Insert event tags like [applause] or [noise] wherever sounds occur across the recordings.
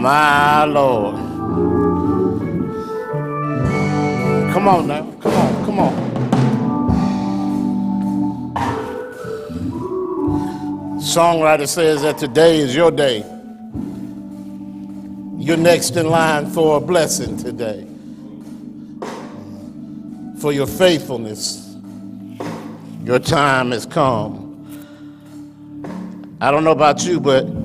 My Lord. Come on now. Come on. Come on. Songwriter says that today is your day. You're next in line for a blessing today. For your faithfulness. Your time has come. I don't know about you, but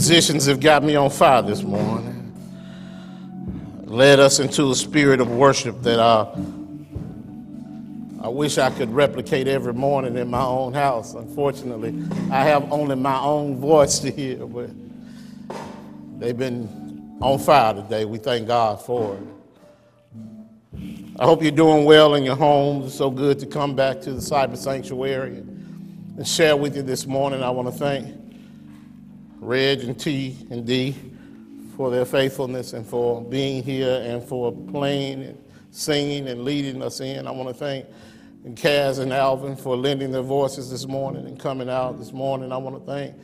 musicians have got me on fire this morning. Led us into a spirit of worship that I, I wish I could replicate every morning in my own house. Unfortunately, I have only my own voice to hear, but they've been on fire today. We thank God for it. I hope you're doing well in your homes. It's so good to come back to the cyber sanctuary and share with you this morning. I want to thank Reg and T and D for their faithfulness and for being here and for playing and singing and leading us in. I want to thank Kaz and Alvin for lending their voices this morning and coming out this morning. I want to thank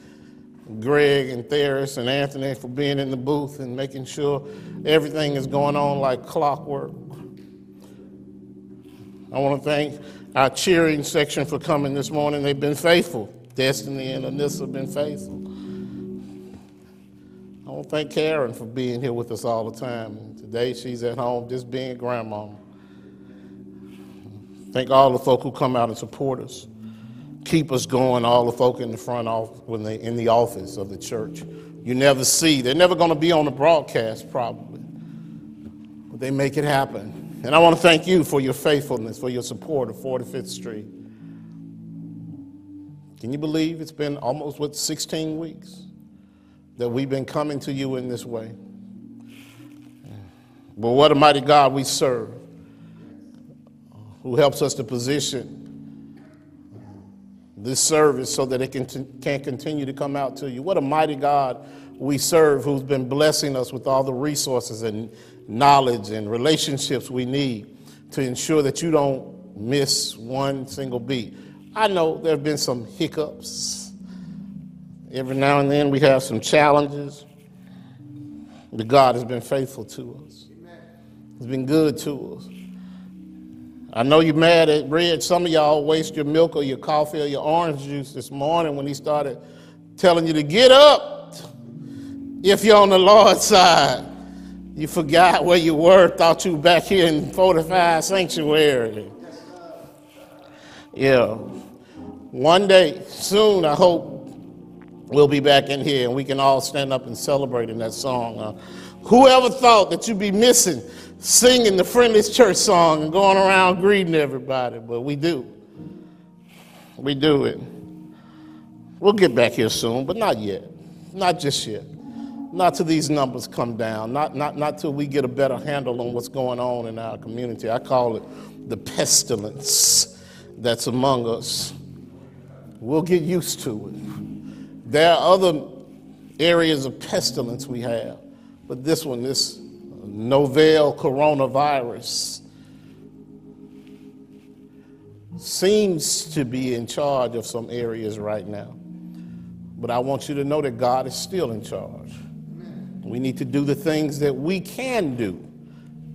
Greg and Theris and Anthony for being in the booth and making sure everything is going on like clockwork. I want to thank our cheering section for coming this morning. They've been faithful. Destiny and Anissa have been faithful. Thank Karen for being here with us all the time. Today she's at home just being a grandma. Thank all the folk who come out and support us. Keep us going, all the folk in the front office, when they in the office of the church. You never see. They're never going to be on the broadcast, probably. But they make it happen. And I want to thank you for your faithfulness, for your support of 45th Street. Can you believe it's been almost, what, 16 weeks that we've been coming to you in this way? But what a mighty God we serve, who helps us to position this service so that it can, can continue to come out to you. What a mighty God we serve, who's been blessing us with all the resources and knowledge and relationships we need to ensure that you don't miss one single beat. I know there have been some hiccups. Every now and then we have some challenges. But God has been faithful to us. He's been good to us. I know you're mad at Red. Some of y'all waste your milk or your coffee or your orange juice this morning when he started telling you to get up if you're on the Lord's side. You forgot where you were, thought you were back here in 45 Sanctuary. Yeah. One day, soon, I hope we'll be back in here and we can all stand up and celebrate in that song. Uh, whoever thought that you'd be missing singing the friendliest church song and going around greeting everybody? But we do. We do it. We'll get back here soon, but not yet. Not just yet not till these numbers come down, not, not, not till we get a better handle on what's going on in our community. I call it the pestilence that's among us. We'll get used to it. There are other areas of pestilence we have, but this one, this novel coronavirus, seems to be in charge of some areas right now. But I want you to know that God is still in charge. We need to do the things that we can do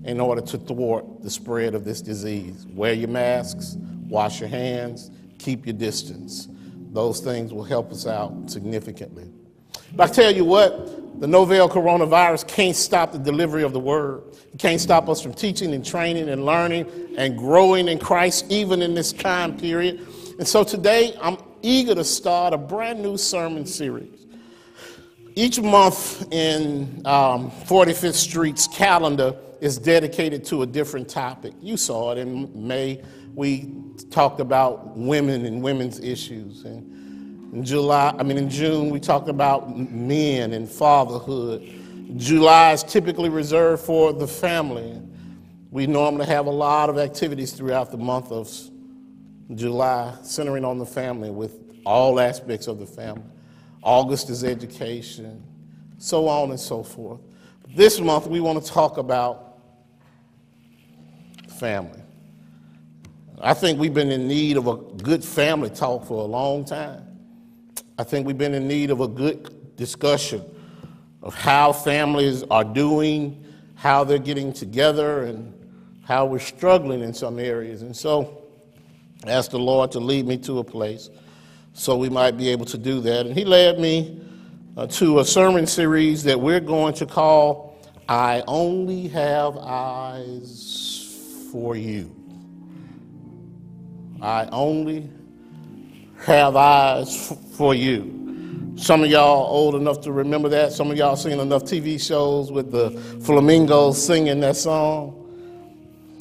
in order to thwart the spread of this disease. Wear your masks, wash your hands, keep your distance. Those things will help us out significantly. But I tell you what, the novel coronavirus can't stop the delivery of the word. It can't stop us from teaching and training and learning and growing in Christ, even in this time period. And so today, I'm eager to start a brand new sermon series each month in um, 45th Street's calendar is dedicated to a different topic. You saw it in May. We talked about women and women's issues. And in July, I mean, in June, we talked about men and fatherhood. July is typically reserved for the family. We normally have a lot of activities throughout the month of July centering on the family with all aspects of the family. August is education, so on and so forth. This month, we want to talk about family. I think we've been in need of a good family talk for a long time. I think we've been in need of a good discussion of how families are doing, how they're getting together, and how we're struggling in some areas. And so, I asked the Lord to lead me to a place so we might be able to do that. And He led me uh, to a sermon series that we're going to call I Only Have Eyes for You. I only have eyes for you. Some of y'all old enough to remember that. Some of y'all seen enough TV shows with the flamingos singing that song.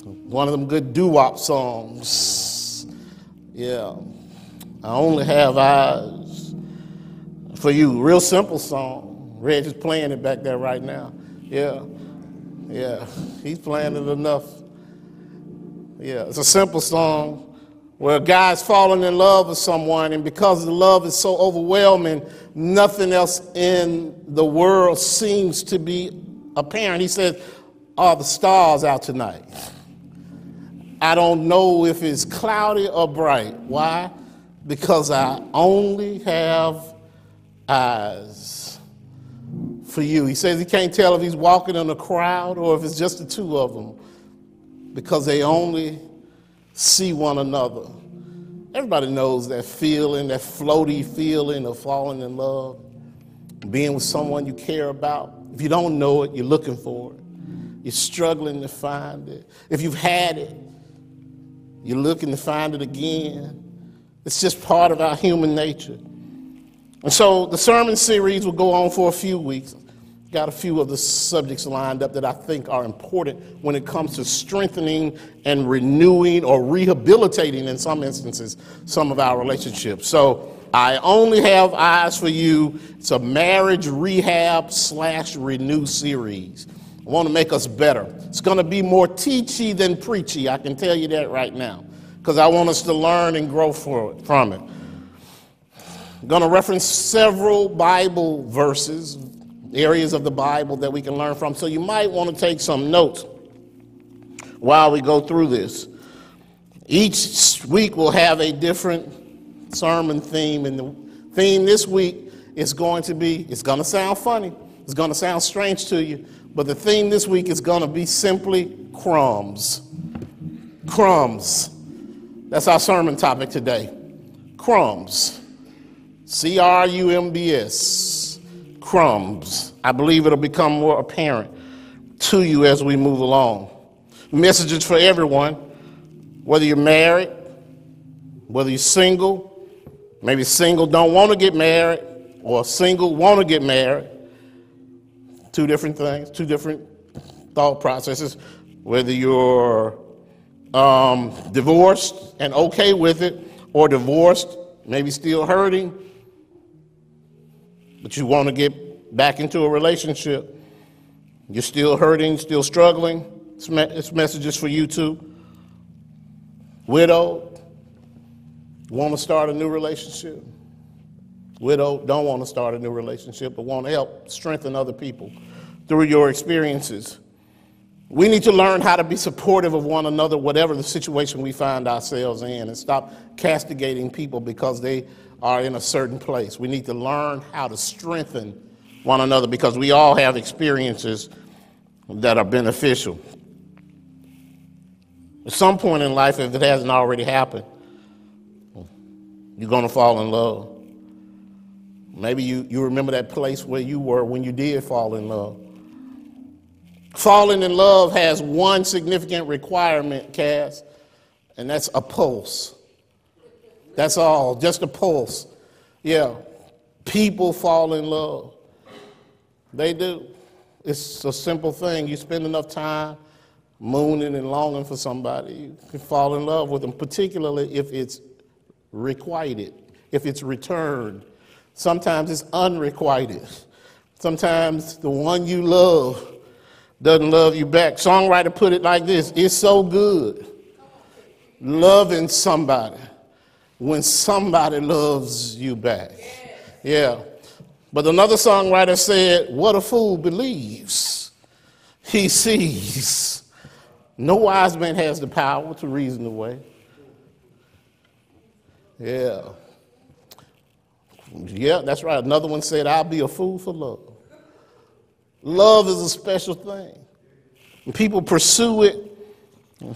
One of them good doo-wop songs. Yeah. I only have eyes for you. Real simple song. Reg is playing it back there right now. Yeah. Yeah. He's playing it enough. Yeah. It's a simple song where a guy's falling in love with someone, and because the love is so overwhelming, nothing else in the world seems to be apparent. He says, Are the stars out tonight? I don't know if it's cloudy or bright. Why? Because I only have eyes for you. He says he can't tell if he's walking in a crowd or if it's just the two of them because they only see one another. Everybody knows that feeling, that floaty feeling of falling in love, being with someone you care about. If you don't know it, you're looking for it. You're struggling to find it. If you've had it, you're looking to find it again. It's just part of our human nature. And so the sermon series will go on for a few weeks got a few of the subjects lined up that I think are important when it comes to strengthening and renewing or rehabilitating, in some instances, some of our relationships. So I only have eyes for you. It's a marriage rehab slash renew series. I want to make us better. It's going to be more teachy than preachy. I can tell you that right now, because I want us to learn and grow from it. I'm going to reference several Bible verses, areas of the Bible that we can learn from. So you might want to take some notes while we go through this. Each week we'll have a different sermon theme, and the theme this week is going to be it's going to sound funny, it's going to sound strange to you, but the theme this week is going to be simply crumbs. Crumbs. That's our sermon topic today. Crumbs. C R U M B S crumbs. I believe it'll become more apparent to you as we move along. Messages for everyone, whether you're married, whether you're single, maybe single don't want to get married, or single want to get married. Two different things, two different thought processes. Whether you're um, divorced and okay with it, or divorced, maybe still hurting, but you want to get back into a relationship, you're still hurting, still struggling, it's messages for you too. Widow, want to start a new relationship. Widow, don't want to start a new relationship, but want to help strengthen other people through your experiences. We need to learn how to be supportive of one another, whatever the situation we find ourselves in, and stop castigating people because they are in a certain place. We need to learn how to strengthen one another because we all have experiences that are beneficial. At some point in life, if it hasn't already happened, you're going to fall in love. Maybe you, you remember that place where you were when you did fall in love. Falling in love has one significant requirement, Cass, and that's a pulse. That's all, just a pulse. Yeah, people fall in love. They do. It's a simple thing. You spend enough time mooning and longing for somebody, you can fall in love with them, particularly if it's requited, if it's returned. Sometimes it's unrequited. Sometimes the one you love doesn't love you back. Songwriter put it like this It's so good loving somebody when somebody loves you back. Yeah. But another songwriter said, What a fool believes, he sees. No wise man has the power to reason away. Yeah. Yeah, that's right. Another one said, I'll be a fool for love. Love is a special thing. People pursue it,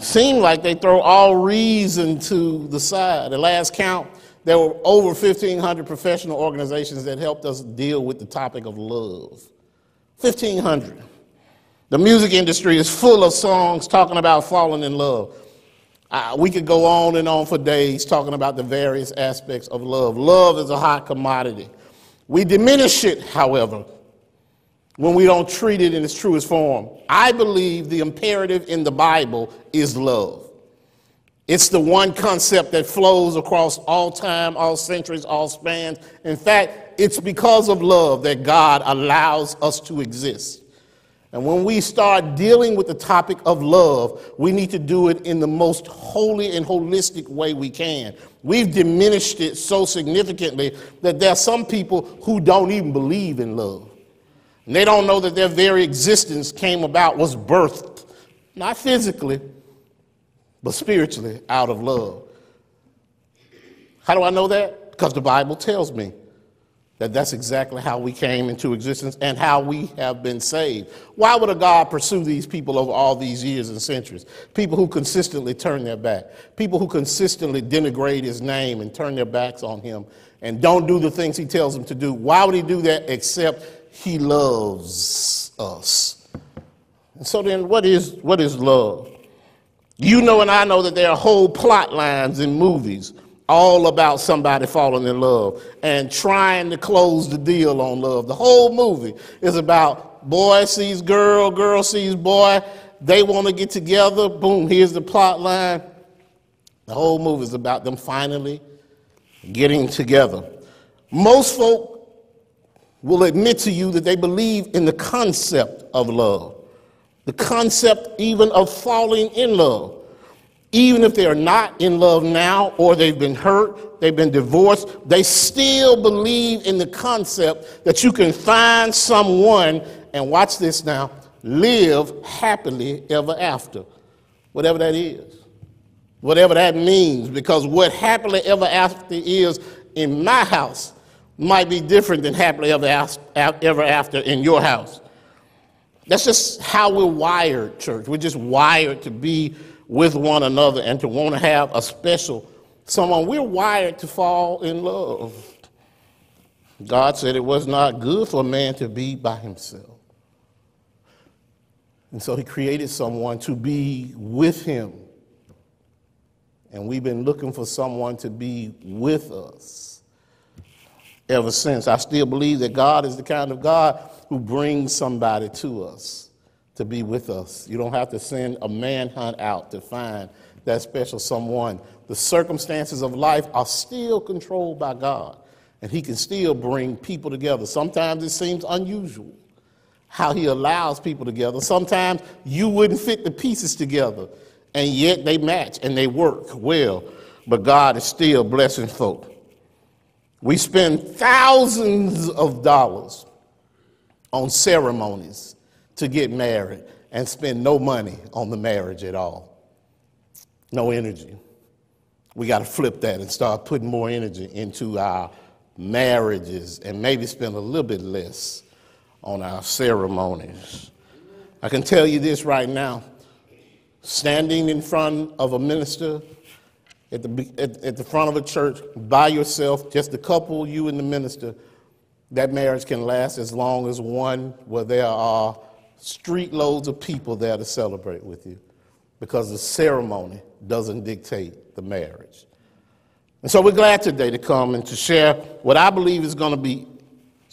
seems like they throw all reason to the side. The last count, there were over 1,500 professional organizations that helped us deal with the topic of love. 1,500. The music industry is full of songs talking about falling in love. Uh, we could go on and on for days talking about the various aspects of love. Love is a hot commodity. We diminish it, however, when we don't treat it in its truest form. I believe the imperative in the Bible is love. It's the one concept that flows across all time, all centuries, all spans. In fact, it's because of love that God allows us to exist. And when we start dealing with the topic of love, we need to do it in the most holy and holistic way we can. We've diminished it so significantly that there are some people who don't even believe in love. And they don't know that their very existence came about, was birthed, not physically, but spiritually, out of love. How do I know that? Because the Bible tells me that that's exactly how we came into existence and how we have been saved. Why would a God pursue these people over all these years and centuries? People who consistently turn their back, people who consistently denigrate his name and turn their backs on him and don't do the things he tells them to do. Why would he do that except he loves us? And so then what is what is love? You know and I know that there are whole plot lines in movies all about somebody falling in love and trying to close the deal on love. The whole movie is about boy sees girl, girl sees boy, they want to get together, boom, here's the plot line. The whole movie is about them finally getting together. Most folk will admit to you that they believe in the concept of love, the concept even of falling in love even if they are not in love now or they've been hurt, they've been divorced, they still believe in the concept that you can find someone and watch this now, live happily ever after. Whatever that is. Whatever that means, because what happily ever after is in my house might be different than happily ever after in your house. That's just how we're wired, church. We're just wired to be with one another and to want to have a special someone. We're wired to fall in love. God said it was not good for a man to be by himself. And so he created someone to be with him. And we've been looking for someone to be with us ever since. I still believe that God is the kind of God who brings somebody to us to be with us. You don't have to send a manhunt out to find that special someone. The circumstances of life are still controlled by God, and He can still bring people together. Sometimes it seems unusual how He allows people together. Sometimes you wouldn't fit the pieces together, and yet they match and they work well. But God is still blessing folk. We spend thousands of dollars on ceremonies to get married and spend no money on the marriage at all. No energy. We got to flip that and start putting more energy into our marriages and maybe spend a little bit less on our ceremonies. I can tell you this right now standing in front of a minister at the, at, at, the front of a church by yourself, just a couple, you and the minister, that marriage can last as long as one where there are street loads of people there to celebrate with you because the ceremony doesn't dictate the marriage. And so we're glad today to come and to share what I believe is going to be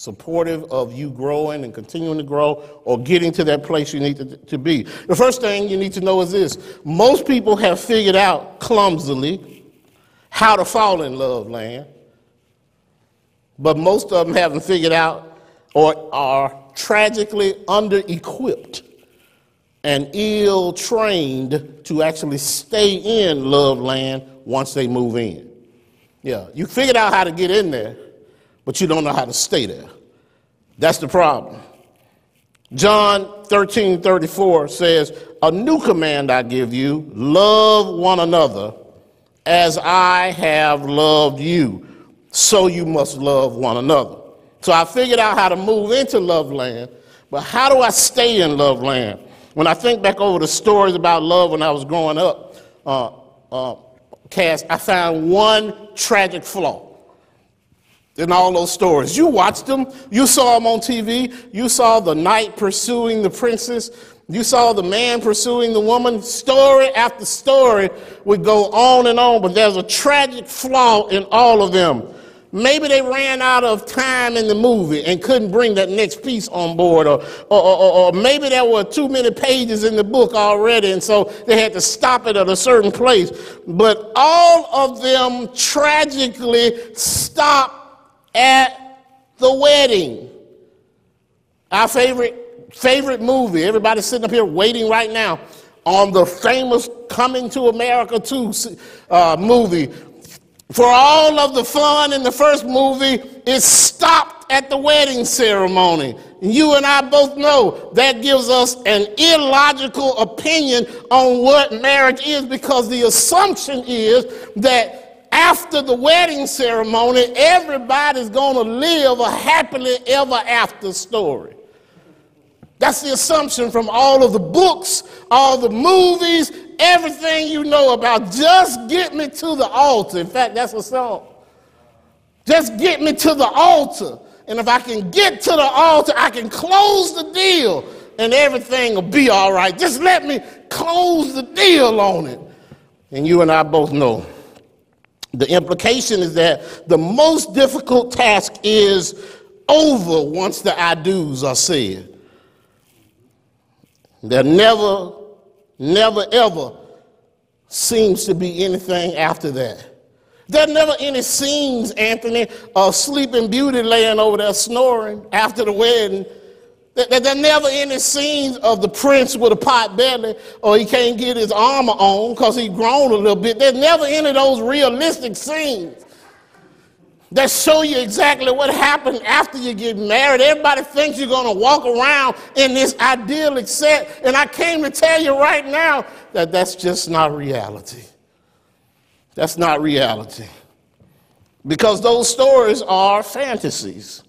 supportive of you growing and continuing to grow or getting to that place you need to, to be. The first thing you need to know is this most people have figured out clumsily how to fall in love land, but most of them haven't figured out or are tragically under equipped and ill trained to actually stay in love land once they move in. Yeah, you figured out how to get in there, but you don't know how to stay there. That's the problem. John 13 34 says, A new command I give you love one another as I have loved you. so you must love one another. So I figured out how to move into love land, but how do I stay in love land? When I think back over the stories about love when I was growing up, uh, uh, Cass, I found one tragic flaw in all those stories. You watched them, you saw them on TV, you saw the knight pursuing the princess, you saw the man pursuing the woman. Story after story would go on and on, but there's a tragic flaw in all of them. Maybe they ran out of time in the movie and couldn't bring that next piece on board, or, or, or, or, maybe there were too many pages in the book already, and so they had to stop it at a certain place. But all of them tragically stop at the wedding. Our favorite, favorite movie, everybody's sitting up here waiting right now on the famous Coming to America 2 uh, movie for all of the fun in the first movie, it stopped at the wedding ceremony. You and I both know that gives us an illogical opinion on what marriage is because the assumption is that after the wedding ceremony, everybody's going to live a happily ever after story. That's the assumption from all of the books, all the movies, everything you know about. Just get me to the altar. In fact, that's a song. Just get me to the altar. And if I can get to the altar, I can close the deal and everything will be all right. Just let me close the deal on it. And you and I both know the implication is that the most difficult task is over once the I do's are said. There never, never, ever seems to be anything after that. There never any scenes, Anthony, of sleeping beauty laying over there snoring after the wedding. There, there never any scenes of the prince with a pot belly or he can't get his armor on because he's grown a little bit. There's never any of those realistic scenes that show you exactly what happened after you get married. Everybody thinks you're going to walk around in this idyllic set, and I came to tell you right now that that's just not reality. That's not reality. Because those stories are fantasies,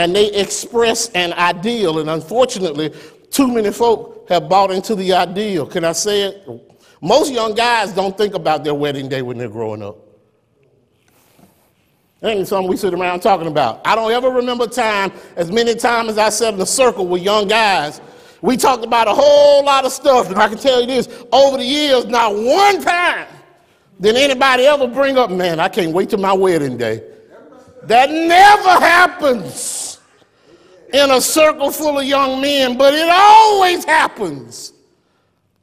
and they express an ideal, and unfortunately, too many folk have bought into the ideal. Can I say it? Most young guys don't think about their wedding day when they're growing up. Ain't something we sit around talking about. I don't ever remember time, as many times as I sat in a circle with young guys, we talked about a whole lot of stuff. And I can tell you this, over the years, not one time did anybody ever bring up, man, I can't wait till my wedding day. That never happens in a circle full of young men, but it always happens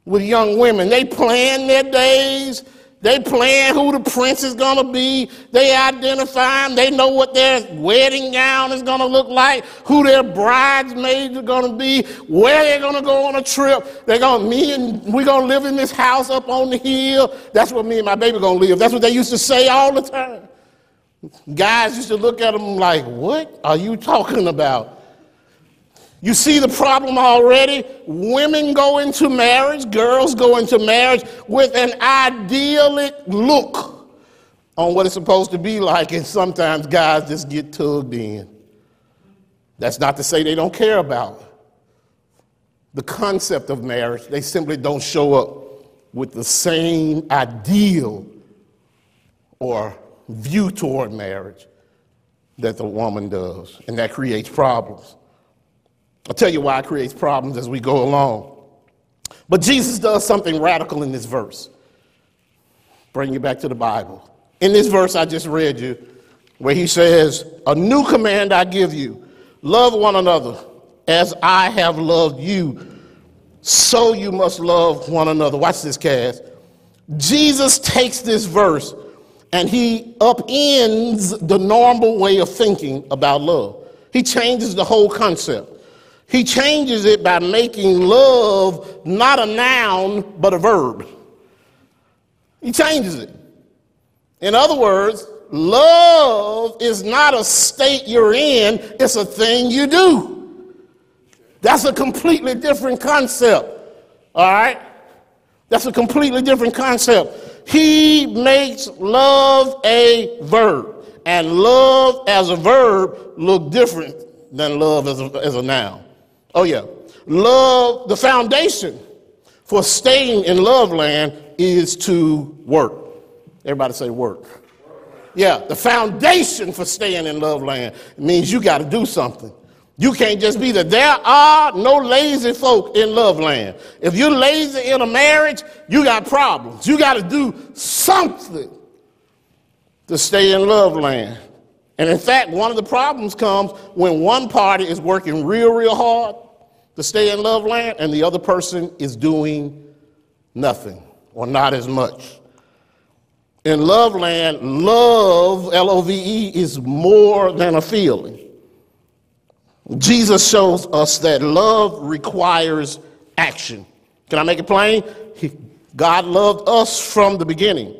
with young women. They plan their days, they plan who the prince is going to be. They identify them. They know what their wedding gown is going to look like, who their bridesmaids are going to be, where they're going to go on a trip. They're going to, me and we're going to live in this house up on the hill. That's where me and my baby going to live. That's what they used to say all the time. Guys used to look at them like, what are you talking about? You see the problem already? Women go into marriage, girls go into marriage with an idyllic look on what it's supposed to be like, and sometimes guys just get tugged in. That's not to say they don't care about the concept of marriage, they simply don't show up with the same ideal or view toward marriage that the woman does, and that creates problems. I'll tell you why it creates problems as we go along. But Jesus does something radical in this verse. Bring you back to the Bible. In this verse I just read you, where he says, A new command I give you love one another as I have loved you, so you must love one another. Watch this, Cass. Jesus takes this verse and he upends the normal way of thinking about love. He changes the whole concept. He changes it by making love not a noun, but a verb. He changes it. In other words, love is not a state you're in, it's a thing you do. That's a completely different concept. All right? That's a completely different concept. He makes love a verb. and love as a verb look different than love as a, as a noun. Oh, yeah. Love, the foundation for staying in love land is to work. Everybody say work. Yeah, the foundation for staying in love land means you got to do something. You can't just be there. There are no lazy folk in love land. If you're lazy in a marriage, you got problems. You got to do something to stay in love land. And in fact, one of the problems comes when one party is working real, real hard to stay in love land and the other person is doing nothing or not as much. In love land, love, L O V E, is more than a feeling. Jesus shows us that love requires action. Can I make it plain? God loved us from the beginning.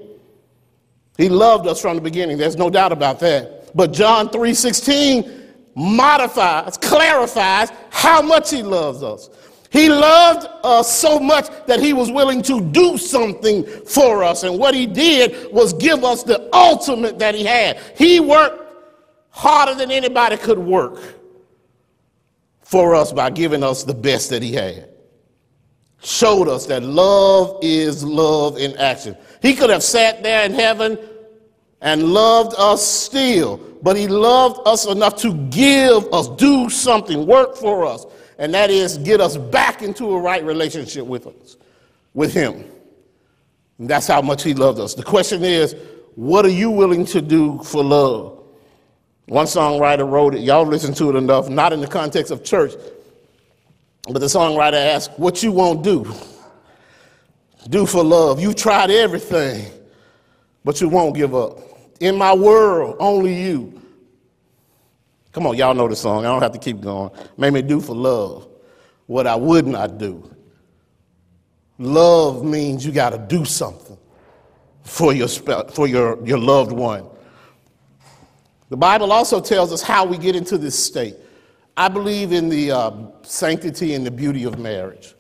He loved us from the beginning. There's no doubt about that. But John 3:16 modifies, clarifies how much he loves us. He loved us so much that he was willing to do something for us. And what he did was give us the ultimate that he had. He worked harder than anybody could work for us by giving us the best that he had. Showed us that love is love in action. He could have sat there in heaven and loved us still, but he loved us enough to give us, do something, work for us, and that is get us back into a right relationship with us, with him. And that's how much he loved us. The question is, what are you willing to do for love? One songwriter wrote it, y'all listen to it enough, not in the context of church, but the songwriter asked, What you won't do? Do for love. You've tried everything, but you won't give up. In my world, only you. Come on, y'all know the song. I don't have to keep going. Make me do for love what I would not do. Love means you got to do something for your, for your, your loved one. The Bible also tells us how we get into this state. I believe in the uh, sanctity and the beauty of marriage.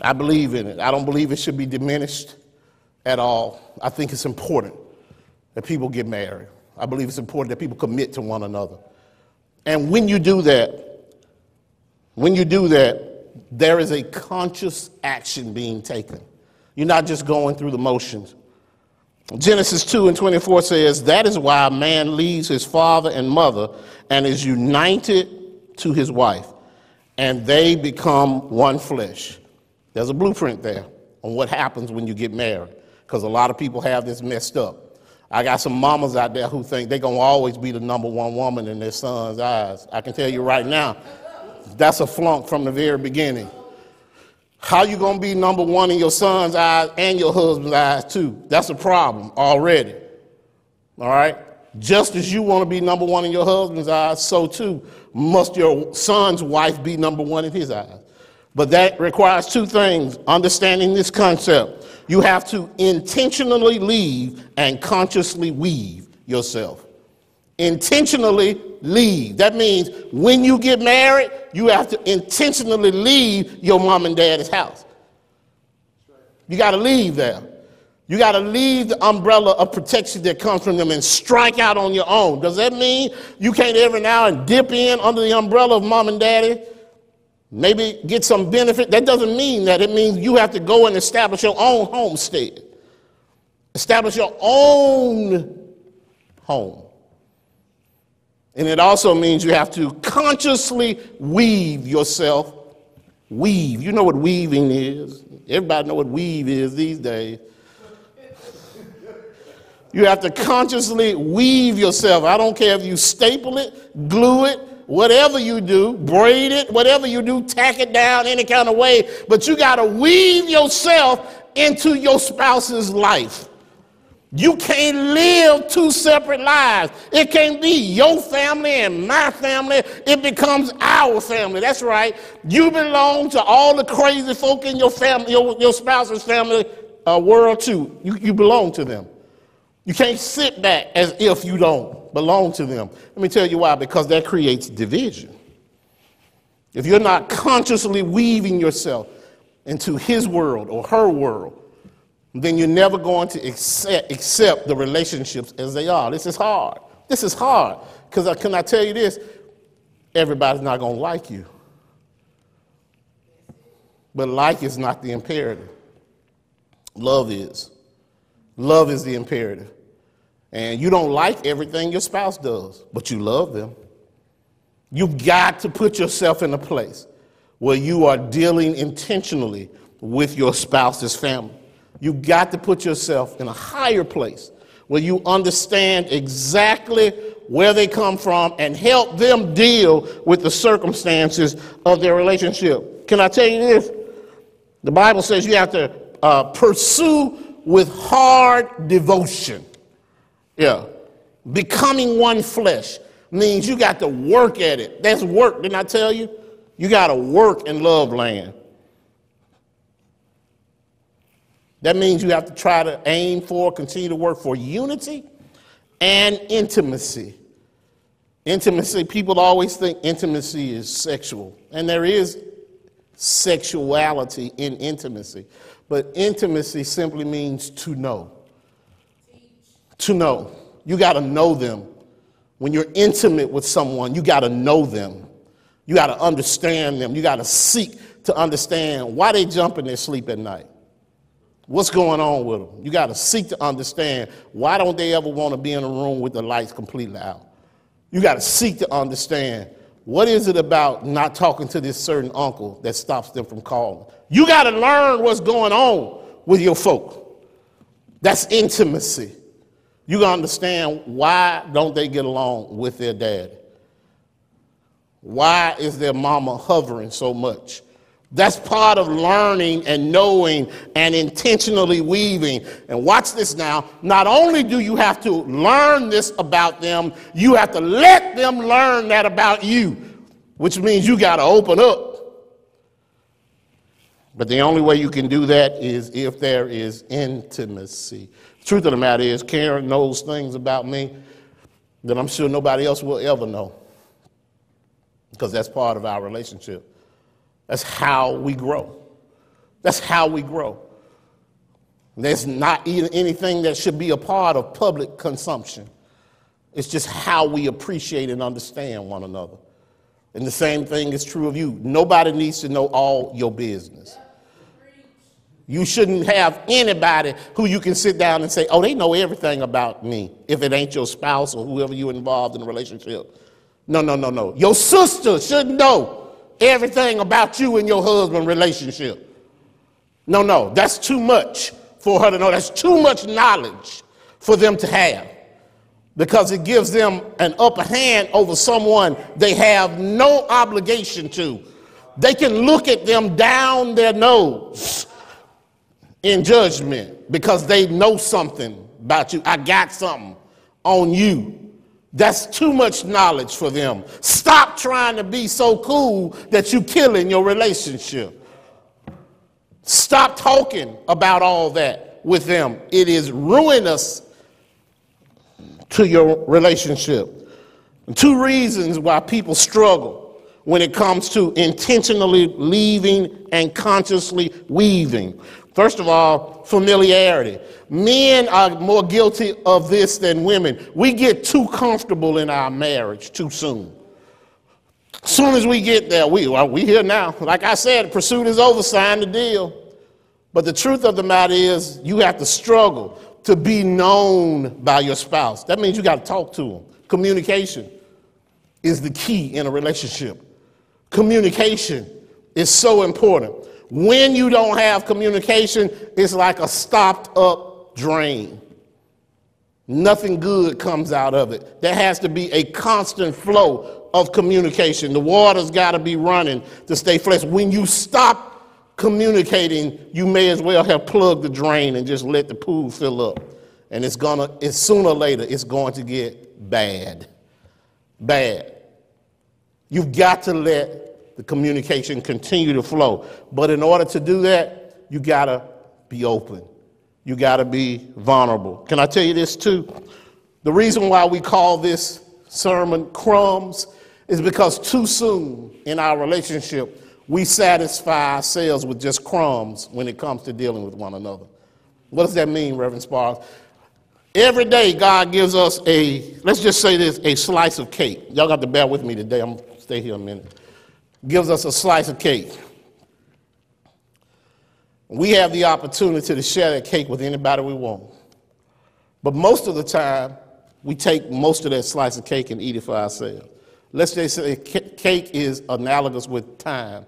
I believe in it. I don't believe it should be diminished at all. I think it's important that people get married. I believe it's important that people commit to one another. And when you do that, when you do that, there is a conscious action being taken. You're not just going through the motions. Genesis 2 and 24 says, That is why a man leaves his father and mother and is united to his wife, and they become one flesh. There's a blueprint there on what happens when you get married, because a lot of people have this messed up. I got some mamas out there who think they're going to always be the number one woman in their son's eyes. I can tell you right now, that's a flunk from the very beginning. How you going to be number one in your son's eyes and your husband's eyes too? That's a problem already. All right? Just as you want to be number one in your husband's eyes, so too must your son's wife be number one in his eyes. But that requires two things understanding this concept. You have to intentionally leave and consciously weave yourself. Intentionally leave. That means when you get married, you have to intentionally leave your mom and dad's house. You got to leave there. You got to leave the umbrella of protection that comes from them and strike out on your own. Does that mean you can't every now and dip in under the umbrella of mom and daddy? Maybe get some benefit? That doesn't mean that. It means you have to go and establish your own homestead, establish your own home. And it also means you have to consciously weave yourself. Weave. You know what weaving is. Everybody know what weave is these days. You have to consciously weave yourself. I don't care if you staple it, glue it, whatever you do, braid it, whatever you do, tack it down any kind of way, but you got to weave yourself into your spouse's life. You can't live two separate lives. It can't be your family and my family. It becomes our family. That's right. You belong to all the crazy folk in your family, your, your spouse's family uh, world too. You, you belong to them. You can't sit back as if you don't belong to them. Let me tell you why because that creates division. If you're not consciously weaving yourself into his world or her world, then you're never going to accept, accept the relationships as they are. This is hard. This is hard. Because uh, can I tell you this? Everybody's not going to like you. But like is not the imperative. Love is. Love is the imperative. And you don't like everything your spouse does, but you love them. You've got to put yourself in a place where you are dealing intentionally with your spouse's family. You've got to put yourself in a higher place where you understand exactly where they come from and help them deal with the circumstances of their relationship. Can I tell you this? The Bible says you have to uh, pursue with hard devotion. Yeah. Becoming one flesh means you got to work at it. That's work, didn't I tell you? You got to work in love land. That means you have to try to aim for, continue to work for unity and intimacy. Intimacy, people always think intimacy is sexual, and there is sexuality in intimacy. But intimacy simply means to know. To know. You got to know them. When you're intimate with someone, you got to know them. You got to understand them. You got to seek to understand why they jump in their sleep at night. What's going on with them? You got to seek to understand why don't they ever want to be in a room with the lights completely out? You got to seek to understand what is it about not talking to this certain uncle that stops them from calling. You got to learn what's going on with your folk. That's intimacy. You got to understand why don't they get along with their dad? Why is their mama hovering so much? That's part of learning and knowing and intentionally weaving. And watch this now. Not only do you have to learn this about them, you have to let them learn that about you, which means you got to open up. But the only way you can do that is if there is intimacy. Truth of the matter is, Karen knows things about me that I'm sure nobody else will ever know because that's part of our relationship. That's how we grow. That's how we grow. There's not anything that should be a part of public consumption. It's just how we appreciate and understand one another. And the same thing is true of you. Nobody needs to know all your business. You shouldn't have anybody who you can sit down and say, oh, they know everything about me, if it ain't your spouse or whoever you're involved in a relationship. No, no, no, no. Your sister should know everything about you and your husband relationship. No, no, that's too much for her to know. That's too much knowledge for them to have because it gives them an upper hand over someone they have no obligation to. They can look at them down their nose in judgment because they know something about you. I got something on you. That's too much knowledge for them. Stop trying to be so cool that you're killing your relationship. Stop talking about all that with them. It is ruinous to your relationship. Two reasons why people struggle when it comes to intentionally leaving and consciously weaving. First of all, familiarity. Men are more guilty of this than women. We get too comfortable in our marriage too soon. As soon as we get there, we are we here now. Like I said, pursuit is over, sign the deal. But the truth of the matter is, you have to struggle to be known by your spouse. That means you got to talk to them. Communication is the key in a relationship. Communication is so important. When you don't have communication, it's like a stopped up drain. Nothing good comes out of it. There has to be a constant flow of communication. The water's got to be running to stay fresh. When you stop communicating, you may as well have plugged the drain and just let the pool fill up. And it's gonna, it's sooner or later, it's going to get bad. Bad. You've got to let the communication continue to flow. But in order to do that, you got to be open. You got to be vulnerable. Can I tell you this too? The reason why we call this sermon crumbs is because too soon in our relationship, we satisfy ourselves with just crumbs when it comes to dealing with one another. What does that mean, Reverend Sparks? Every day, God gives us a, let's just say this, a slice of cake. Y'all got to bear with me today. I'm going to stay here a minute. Gives us a slice of cake. We have the opportunity to share that cake with anybody we want. But most of the time, we take most of that slice of cake and eat it for ourselves. Let's just say cake is analogous with time.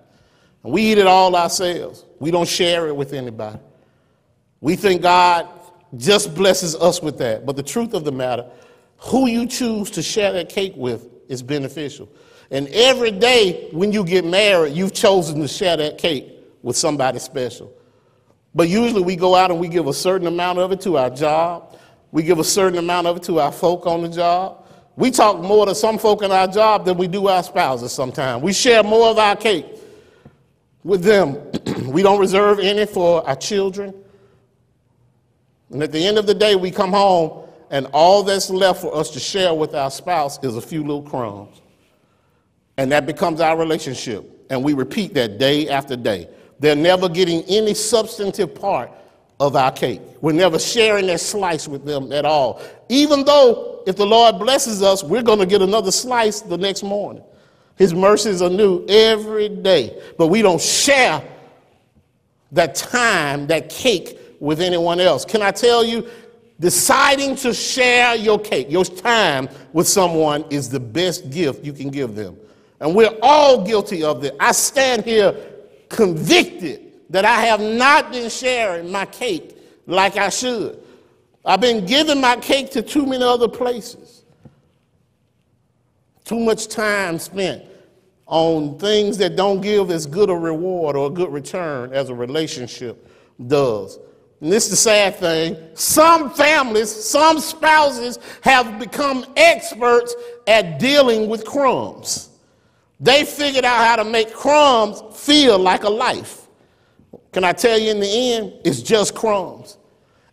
We eat it all ourselves. We don't share it with anybody. We think God just blesses us with that. But the truth of the matter, who you choose to share that cake with is beneficial. And every day when you get married, you've chosen to share that cake with somebody special. But usually we go out and we give a certain amount of it to our job. We give a certain amount of it to our folk on the job. We talk more to some folk in our job than we do our spouses sometimes. We share more of our cake with them. [clears throat] we don't reserve any for our children. And at the end of the day, we come home, and all that's left for us to share with our spouse is a few little crumbs. And that becomes our relationship. And we repeat that day after day. They're never getting any substantive part of our cake. We're never sharing that slice with them at all. Even though, if the Lord blesses us, we're going to get another slice the next morning. His mercies are new every day. But we don't share that time, that cake with anyone else. Can I tell you, deciding to share your cake, your time with someone is the best gift you can give them. And we're all guilty of this. I stand here convicted that I have not been sharing my cake like I should. I've been giving my cake to too many other places. Too much time spent on things that don't give as good a reward or a good return as a relationship does. And this is the sad thing. Some families, some spouses have become experts at dealing with crumbs. They figured out how to make crumbs feel like a life. Can I tell you in the end, it's just crumbs.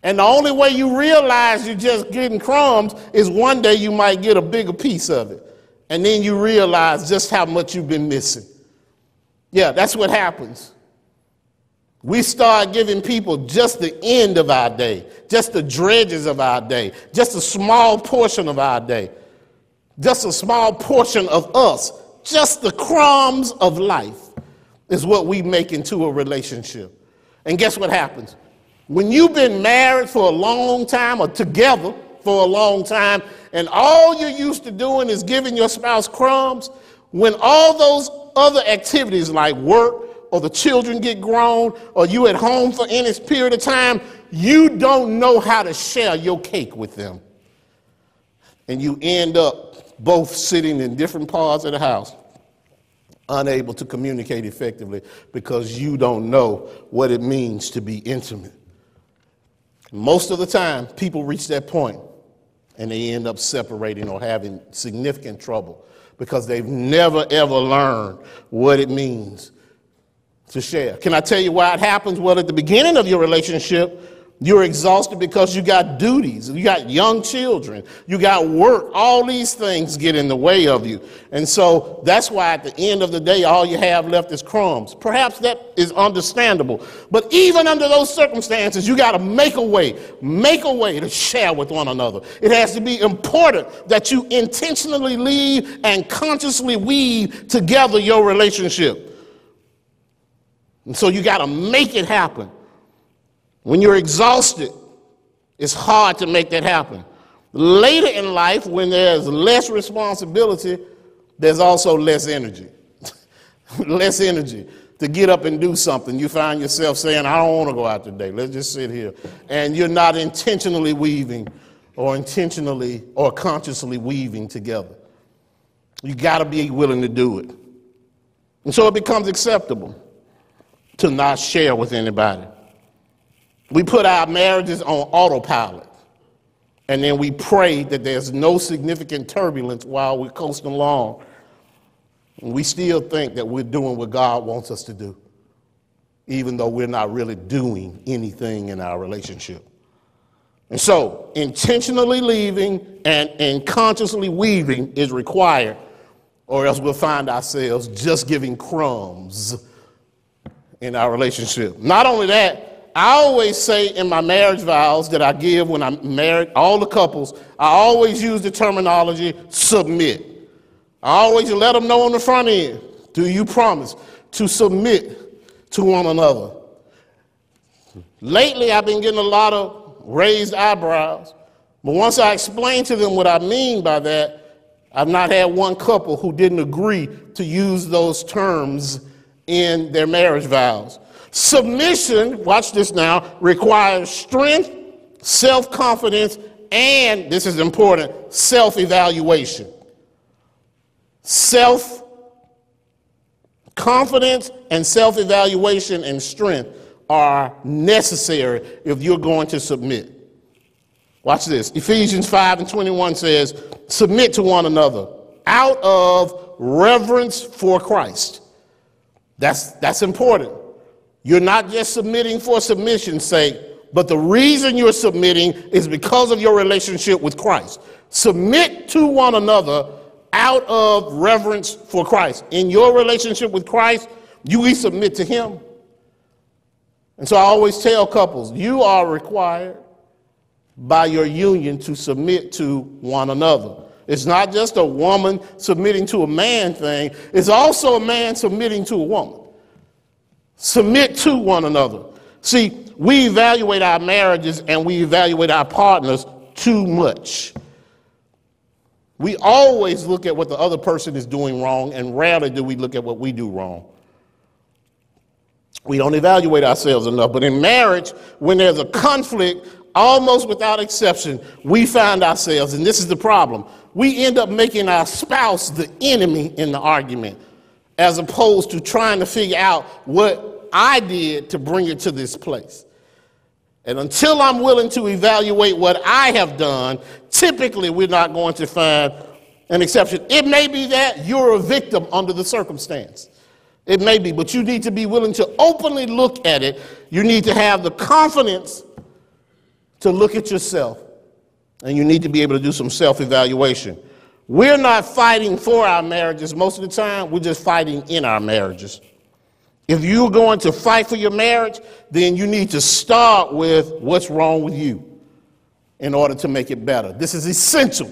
And the only way you realize you're just getting crumbs is one day you might get a bigger piece of it. And then you realize just how much you've been missing. Yeah, that's what happens. We start giving people just the end of our day, just the dredges of our day, just a small portion of our day, just a small portion of us, just the crumbs of life is what we make into a relationship. And guess what happens? When you've been married for a long time or together for a long time, and all you're used to doing is giving your spouse crumbs, when all those other activities like work, or the children get grown or you at home for any period of time, you don't know how to share your cake with them. And you end up both sitting in different parts of the house, unable to communicate effectively because you don't know what it means to be intimate. Most of the time, people reach that point and they end up separating or having significant trouble because they've never ever learned what it means to share. Can I tell you why it happens? Well, at the beginning of your relationship, you're exhausted because you got duties, you got young children, you got work. All these things get in the way of you. And so that's why at the end of the day, all you have left is crumbs. Perhaps that is understandable. But even under those circumstances, you got to make a way, make a way to share with one another. It has to be important that you intentionally leave and consciously weave together your relationship. And so you got to make it happen. When you're exhausted, it's hard to make that happen. Later in life, when there's less responsibility, there's also less energy. [laughs] less energy to get up and do something. You find yourself saying, I don't want to go out today. Let's just sit here. And you're not intentionally weaving or intentionally or consciously weaving together. You got to be willing to do it. And so it becomes acceptable to not share with anybody. We put our marriages on autopilot, and then we pray that there's no significant turbulence while we're coasting along. And we still think that we're doing what God wants us to do, even though we're not really doing anything in our relationship. And so, intentionally leaving and, and consciously weaving is required, or else we'll find ourselves just giving crumbs in our relationship. Not only that, I always say in my marriage vows that I give when I'm married, all the couples, I always use the terminology submit. I always let them know on the front end do you promise to submit to one another? Lately, I've been getting a lot of raised eyebrows, but once I explain to them what I mean by that, I've not had one couple who didn't agree to use those terms in their marriage vows. Submission, watch this now, requires strength, self confidence, and this is important self evaluation. Self confidence and self evaluation and strength are necessary if you're going to submit. Watch this. Ephesians 5 and 21 says, Submit to one another out of reverence for Christ. That's, that's important. You're not just submitting for submission's sake, but the reason you're submitting is because of your relationship with Christ. Submit to one another out of reverence for Christ. In your relationship with Christ, you submit to Him. And so I always tell couples, you are required by your union to submit to one another. It's not just a woman submitting to a man thing, it's also a man submitting to a woman. Submit to one another. See, we evaluate our marriages and we evaluate our partners too much. We always look at what the other person is doing wrong, and rarely do we look at what we do wrong. We don't evaluate ourselves enough. But in marriage, when there's a conflict, almost without exception, we find ourselves, and this is the problem, we end up making our spouse the enemy in the argument, as opposed to trying to figure out what I did to bring it to this place. And until I'm willing to evaluate what I have done, typically we're not going to find an exception. It may be that you're a victim under the circumstance. It may be, but you need to be willing to openly look at it. You need to have the confidence to look at yourself, and you need to be able to do some self evaluation. We're not fighting for our marriages most of the time, we're just fighting in our marriages. If you're going to fight for your marriage, then you need to start with what's wrong with you in order to make it better. This is essential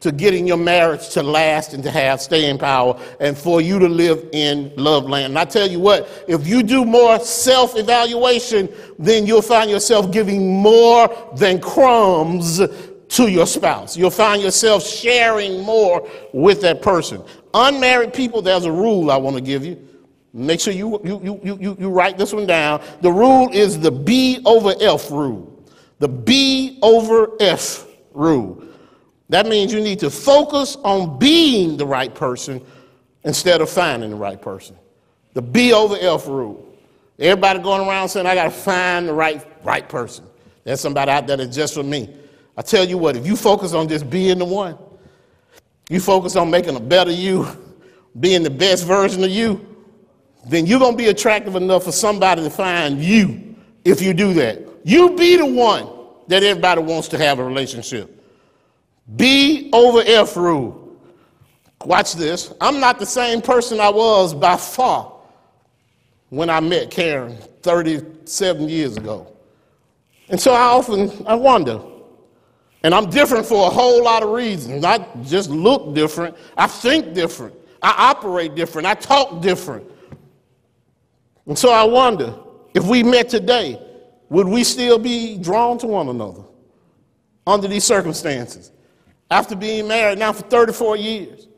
to getting your marriage to last and to have staying power and for you to live in love land. And I tell you what, if you do more self evaluation, then you'll find yourself giving more than crumbs to your spouse. You'll find yourself sharing more with that person. Unmarried people, there's a rule I want to give you. Make sure you, you, you, you, you write this one down. The rule is the B over F rule. The B over F rule. That means you need to focus on being the right person instead of finding the right person. The B over F rule. Everybody going around saying, I got to find the right, right person. There's somebody out there that's just for me. I tell you what, if you focus on just being the one, you focus on making a better you, [laughs] being the best version of you, then you're going to be attractive enough for somebody to find you if you do that. You be the one that everybody wants to have a relationship. B over F rule. Watch this. I'm not the same person I was by far when I met Karen 37 years ago. And so I often I wonder. And I'm different for a whole lot of reasons. I just look different. I think different. I operate different. I talk different. And so I wonder if we met today, would we still be drawn to one another under these circumstances? After being married now for 34 years,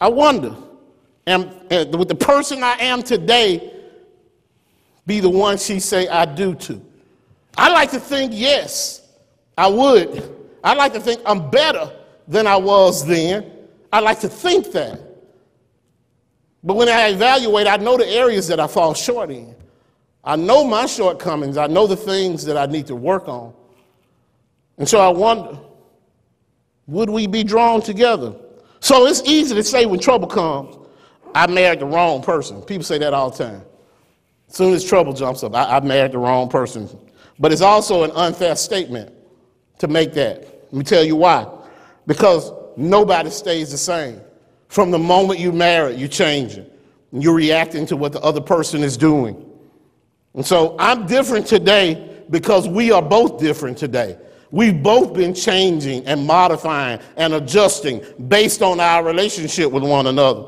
I wonder, am, uh, would the person I am today be the one she say I do to? I like to think yes, I would. I like to think I'm better than I was then. I like to think that. But when I evaluate, I know the areas that I fall short in. I know my shortcomings. I know the things that I need to work on. And so I wonder, would we be drawn together? So it's easy to say when trouble comes, I married the wrong person. People say that all the time. As soon as trouble jumps up, I, I married the wrong person. But it's also an unfair statement to make that. Let me tell you why. Because nobody stays the same. From the moment you marry, you're changing. You're reacting to what the other person is doing. And so I'm different today because we are both different today. We've both been changing and modifying and adjusting based on our relationship with one another.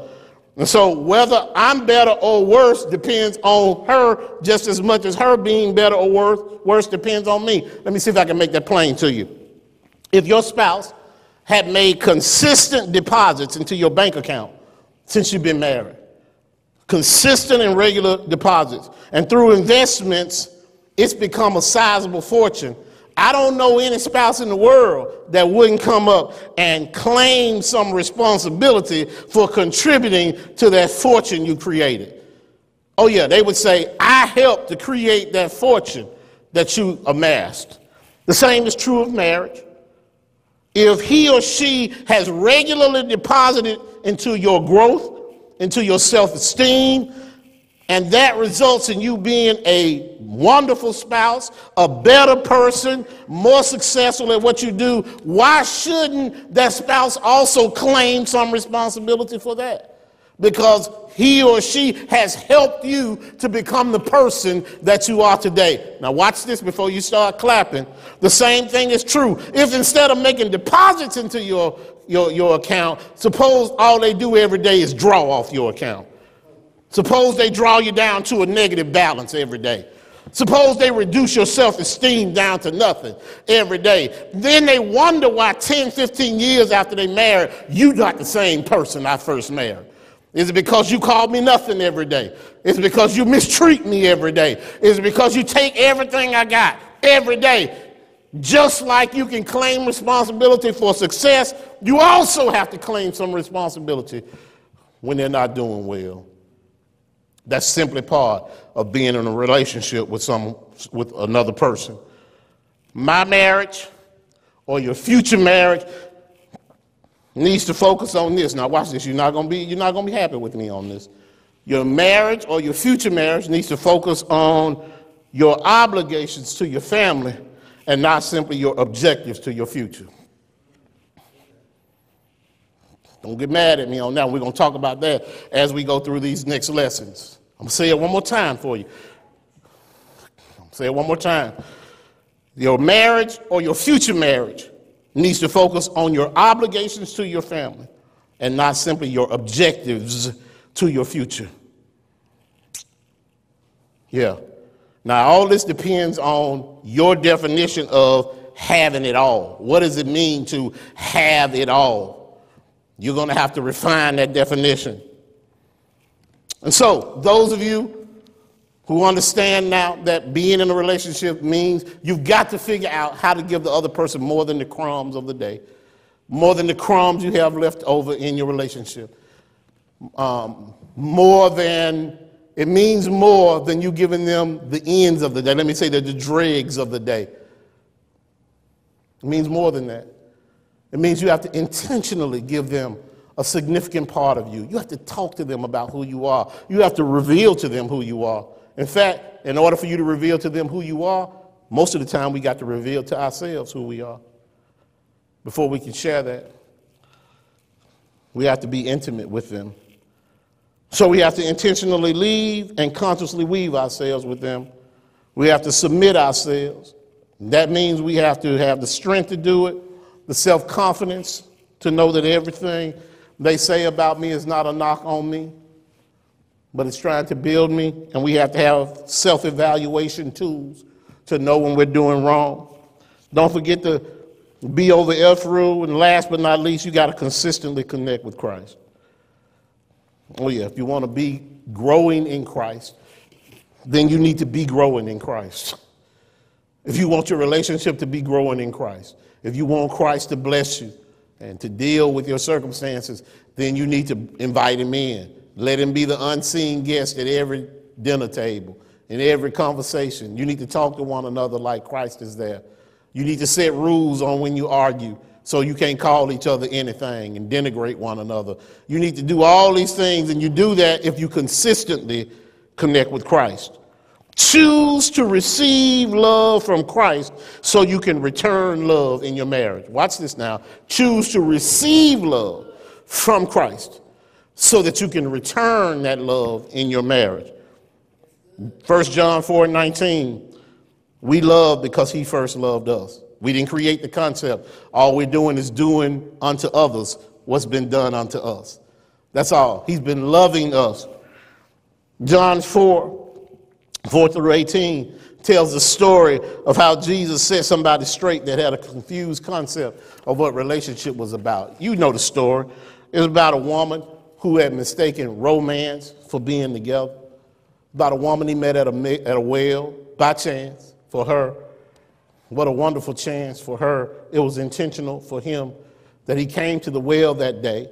And so whether I'm better or worse depends on her just as much as her being better or worse, worse depends on me. Let me see if I can make that plain to you. If your spouse had made consistent deposits into your bank account since you've been married, consistent and regular deposits, and through investments, it's become a sizable fortune I don't know any spouse in the world that wouldn't come up and claim some responsibility for contributing to that fortune you created. Oh, yeah, they would say, I helped to create that fortune that you amassed. The same is true of marriage. If he or she has regularly deposited into your growth, into your self esteem, and that results in you being a wonderful spouse, a better person, more successful at what you do. Why shouldn't that spouse also claim some responsibility for that? Because he or she has helped you to become the person that you are today. Now, watch this before you start clapping. The same thing is true. If instead of making deposits into your, your, your account, suppose all they do every day is draw off your account. Suppose they draw you down to a negative balance every day. Suppose they reduce your self esteem down to nothing every day. Then they wonder why 10, 15 years after they married, you not the same person I first married. Is it because you call me nothing every day? Is it because you mistreat me every day? Is it because you take everything I got every day? Just like you can claim responsibility for success, you also have to claim some responsibility when they're not doing well. That's simply part of being in a relationship with some with another person. My marriage or your future marriage needs to focus on this. Now watch this. You're not gonna be you're not gonna be happy with me on this. Your marriage or your future marriage needs to focus on your obligations to your family and not simply your objectives to your future. Don't get mad at me on that. We're going to talk about that as we go through these next lessons. I'm going to say it one more time for you. I'm going to say it one more time. Your marriage or your future marriage needs to focus on your obligations to your family and not simply your objectives to your future. Yeah. Now, all this depends on your definition of having it all. What does it mean to have it all? You're going to have to refine that definition. And so, those of you who understand now that being in a relationship means you've got to figure out how to give the other person more than the crumbs of the day, more than the crumbs you have left over in your relationship, um, more than it means more than you giving them the ends of the day. Let me say the, the dregs of the day. It means more than that. It means you have to intentionally give them a significant part of you. You have to talk to them about who you are. You have to reveal to them who you are. In fact, in order for you to reveal to them who you are, most of the time we got to reveal to ourselves who we are before we can share that. We have to be intimate with them. So we have to intentionally leave and consciously weave ourselves with them. We have to submit ourselves. That means we have to have the strength to do it, the self confidence to know that everything they say about me is not a knock on me, but it's trying to build me, and we have to have self evaluation tools to know when we're doing wrong. Don't forget the B over F rule, and last but not least, you got to consistently connect with Christ. Oh, yeah, if you want to be growing in Christ, then you need to be growing in Christ. If you want your relationship to be growing in Christ, if you want Christ to bless you, and to deal with your circumstances, then you need to invite him in. Let him be the unseen guest at every dinner table, in every conversation. You need to talk to one another like Christ is there. You need to set rules on when you argue so you can't call each other anything and denigrate one another. You need to do all these things, and you do that if you consistently connect with Christ. Choose to receive love from Christ so you can return love in your marriage. Watch this now. Choose to receive love from Christ so that you can return that love in your marriage. 1 John 4 and 19, we love because he first loved us. We didn't create the concept. All we're doing is doing unto others what's been done unto us. That's all. He's been loving us. John 4, 4 through 18 tells the story of how Jesus set somebody straight that had a confused concept of what relationship was about. You know the story. It was about a woman who had mistaken romance for being together, about a woman he met at a, at a well by chance for her. What a wonderful chance for her. It was intentional for him that he came to the well that day,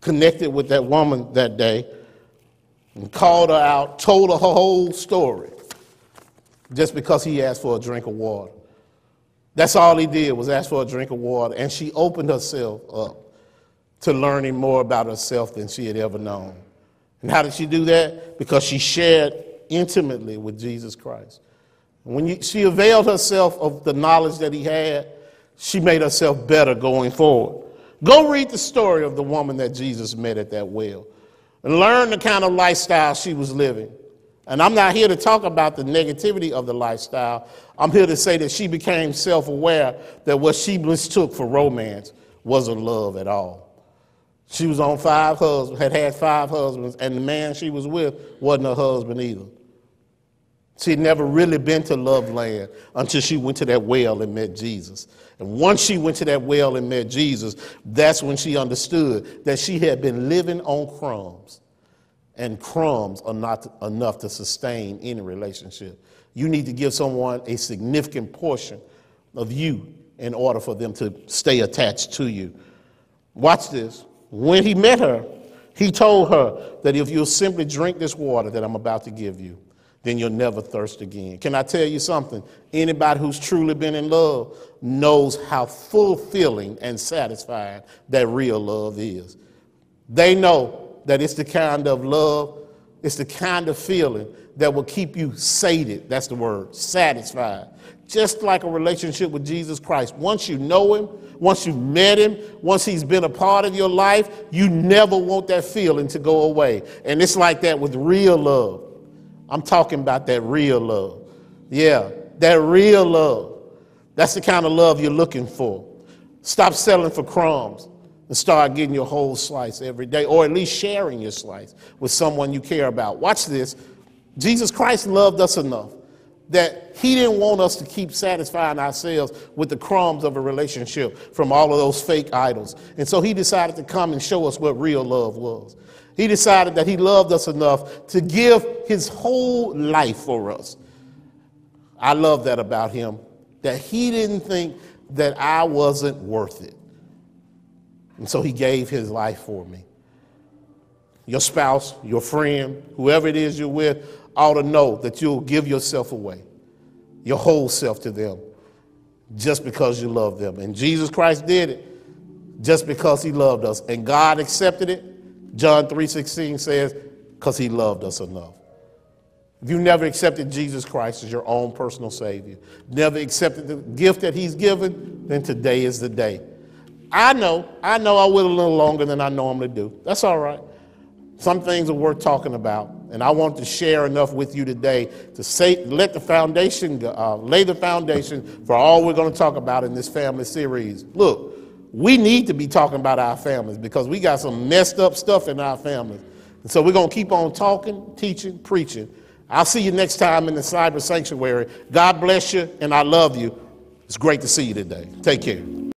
connected with that woman that day, and called her out, told her her whole story just because he asked for a drink of water. That's all he did was ask for a drink of water, and she opened herself up to learning more about herself than she had ever known. And how did she do that? Because she shared intimately with Jesus Christ. When you, she availed herself of the knowledge that he had, she made herself better going forward. Go read the story of the woman that Jesus met at that well and learn the kind of lifestyle she was living. And I'm not here to talk about the negativity of the lifestyle. I'm here to say that she became self aware that what she mistook for romance wasn't love at all. She was on five husbands, had had five husbands, and the man she was with wasn't her husband either. She had never really been to Love Land until she went to that well and met Jesus. And once she went to that well and met Jesus, that's when she understood that she had been living on crumbs. And crumbs are not enough to sustain any relationship. You need to give someone a significant portion of you in order for them to stay attached to you. Watch this. When he met her, he told her that if you'll simply drink this water that I'm about to give you, then you'll never thirst again. Can I tell you something? Anybody who's truly been in love knows how fulfilling and satisfying that real love is. They know that it's the kind of love, it's the kind of feeling that will keep you sated. That's the word, satisfied. Just like a relationship with Jesus Christ. Once you know Him, once you've met Him, once He's been a part of your life, you never want that feeling to go away. And it's like that with real love. I'm talking about that real love. Yeah, that real love. That's the kind of love you're looking for. Stop selling for crumbs and start getting your whole slice every day, or at least sharing your slice with someone you care about. Watch this. Jesus Christ loved us enough that he didn't want us to keep satisfying ourselves with the crumbs of a relationship from all of those fake idols. And so he decided to come and show us what real love was. He decided that he loved us enough to give his whole life for us. I love that about him, that he didn't think that I wasn't worth it. And so he gave his life for me. Your spouse, your friend, whoever it is you're with, ought to know that you'll give yourself away, your whole self to them, just because you love them. And Jesus Christ did it just because he loved us. And God accepted it. John 3:16 says, because he loved us enough. If you never accepted Jesus Christ as your own personal Savior, never accepted the gift that He's given, then today is the day. I know, I know I will a little longer than I normally do. That's all right. Some things are worth talking about, and I want to share enough with you today to say, let the foundation, uh, lay the foundation for all we're going to talk about in this family series. Look, we need to be talking about our families because we got some messed up stuff in our families. And so we're going to keep on talking, teaching, preaching. I'll see you next time in the cyber sanctuary. God bless you, and I love you. It's great to see you today. Take care.